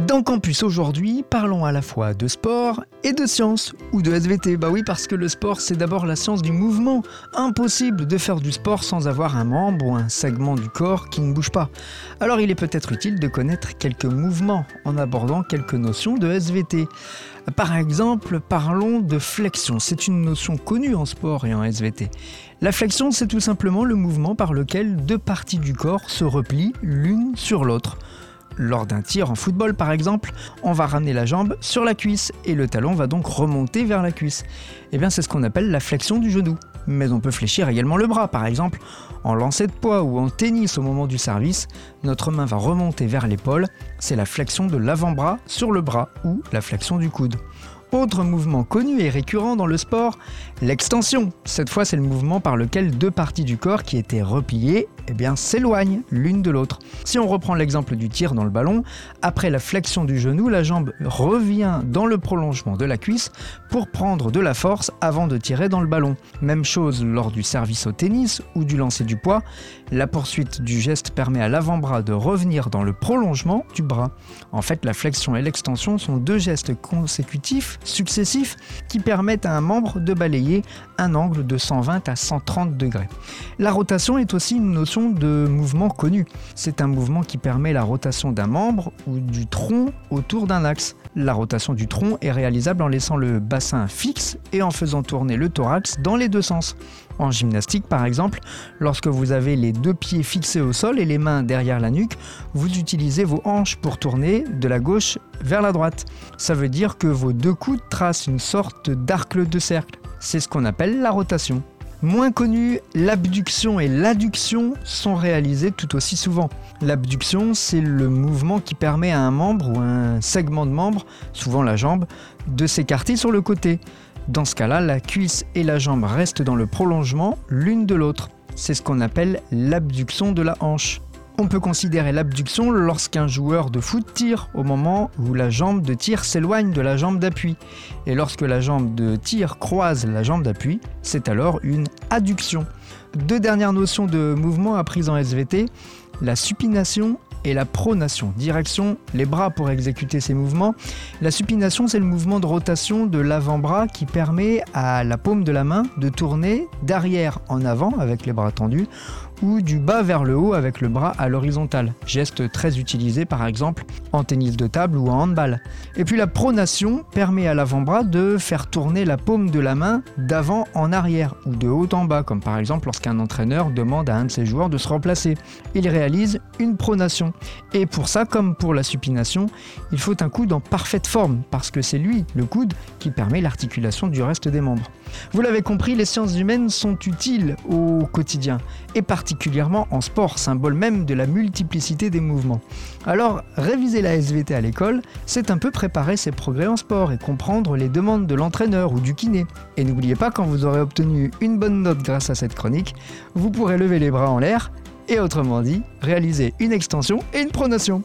Dans Campus aujourd'hui, parlons à la fois de sport et de science, ou de SVT. Bah oui, parce que le sport, c'est d'abord la science du mouvement. Impossible de faire du sport sans avoir un membre ou un segment du corps qui ne bouge pas. Alors il est peut-être utile de connaître quelques mouvements en abordant quelques notions de SVT. Par exemple, parlons de flexion. C'est une notion connue en sport et en SVT. La flexion, c'est tout simplement le mouvement par lequel deux parties du corps se replient l'une sur l'autre. Lors d'un tir en football par exemple, on va ramener la jambe sur la cuisse et le talon va donc remonter vers la cuisse. Et eh bien c'est ce qu'on appelle la flexion du genou. Mais on peut fléchir également le bras par exemple. En lancer de poids ou en tennis au moment du service, notre main va remonter vers l'épaule, c'est la flexion de l'avant-bras sur le bras ou la flexion du coude. Autre mouvement connu et récurrent dans le sport, l'extension. Cette fois, c'est le mouvement par lequel deux parties du corps qui étaient repliées eh bien, s'éloignent l'une de l'autre. Si on reprend l'exemple du tir dans le ballon, après la flexion du genou, la jambe revient dans le prolongement de la cuisse pour prendre de la force avant de tirer dans le ballon. Même chose lors du service au tennis ou du lancer du poids, la poursuite du geste permet à l'avant-bras de revenir dans le prolongement du bras. En fait, la flexion et l'extension sont deux gestes consécutifs successifs qui permettent à un membre de balayer un angle de 120 à 130 degrés. La rotation est aussi une notion de mouvement connue. C'est un mouvement qui permet la rotation d'un membre ou du tronc autour d'un axe. La rotation du tronc est réalisable en laissant le bassin fixe et en faisant tourner le thorax dans les deux sens. En gymnastique, par exemple, lorsque vous avez les deux pieds fixés au sol et les mains derrière la nuque, vous utilisez vos hanches pour tourner de la gauche vers la droite. Ça veut dire que vos deux coudes tracent une sorte d'arc de cercle. C'est ce qu'on appelle la rotation. Moins connu, l'abduction et l'adduction sont réalisés tout aussi souvent. L'abduction, c'est le mouvement qui permet à un membre ou un segment de membre, souvent la jambe, de s'écarter sur le côté. Dans ce cas-là, la cuisse et la jambe restent dans le prolongement l'une de l'autre. C'est ce qu'on appelle l'abduction de la hanche. On peut considérer l'abduction lorsqu'un joueur de foot tire au moment où la jambe de tir s'éloigne de la jambe d'appui. Et lorsque la jambe de tir croise la jambe d'appui, c'est alors une adduction. Deux dernières notions de mouvement apprises en SVT, la supination et la pronation. Direction les bras pour exécuter ces mouvements. La supination, c'est le mouvement de rotation de l'avant-bras qui permet à la paume de la main de tourner d'arrière en avant avec les bras tendus ou du bas vers le haut avec le bras à l'horizontale. Geste très utilisé par exemple en tennis de table ou en handball. Et puis la pronation permet à l'avant-bras de faire tourner la paume de la main d'avant en arrière ou de haut en bas, comme par exemple lorsqu'un entraîneur demande à un de ses joueurs de se remplacer. Il réalise une pronation. Et pour ça, comme pour la supination, il faut un coude en parfaite forme, parce que c'est lui, le coude, qui permet l'articulation du reste des membres. Vous l'avez compris, les sciences humaines sont utiles au quotidien, et particulièrement en sport, symbole même de la multiplicité des mouvements. Alors, réviser la SVT à l'école, c'est un peu préparer ses progrès en sport et comprendre les demandes de l'entraîneur ou du kiné. Et n'oubliez pas, quand vous aurez obtenu une bonne note grâce à cette chronique, vous pourrez lever les bras en l'air et autrement dit, réaliser une extension et une pronation.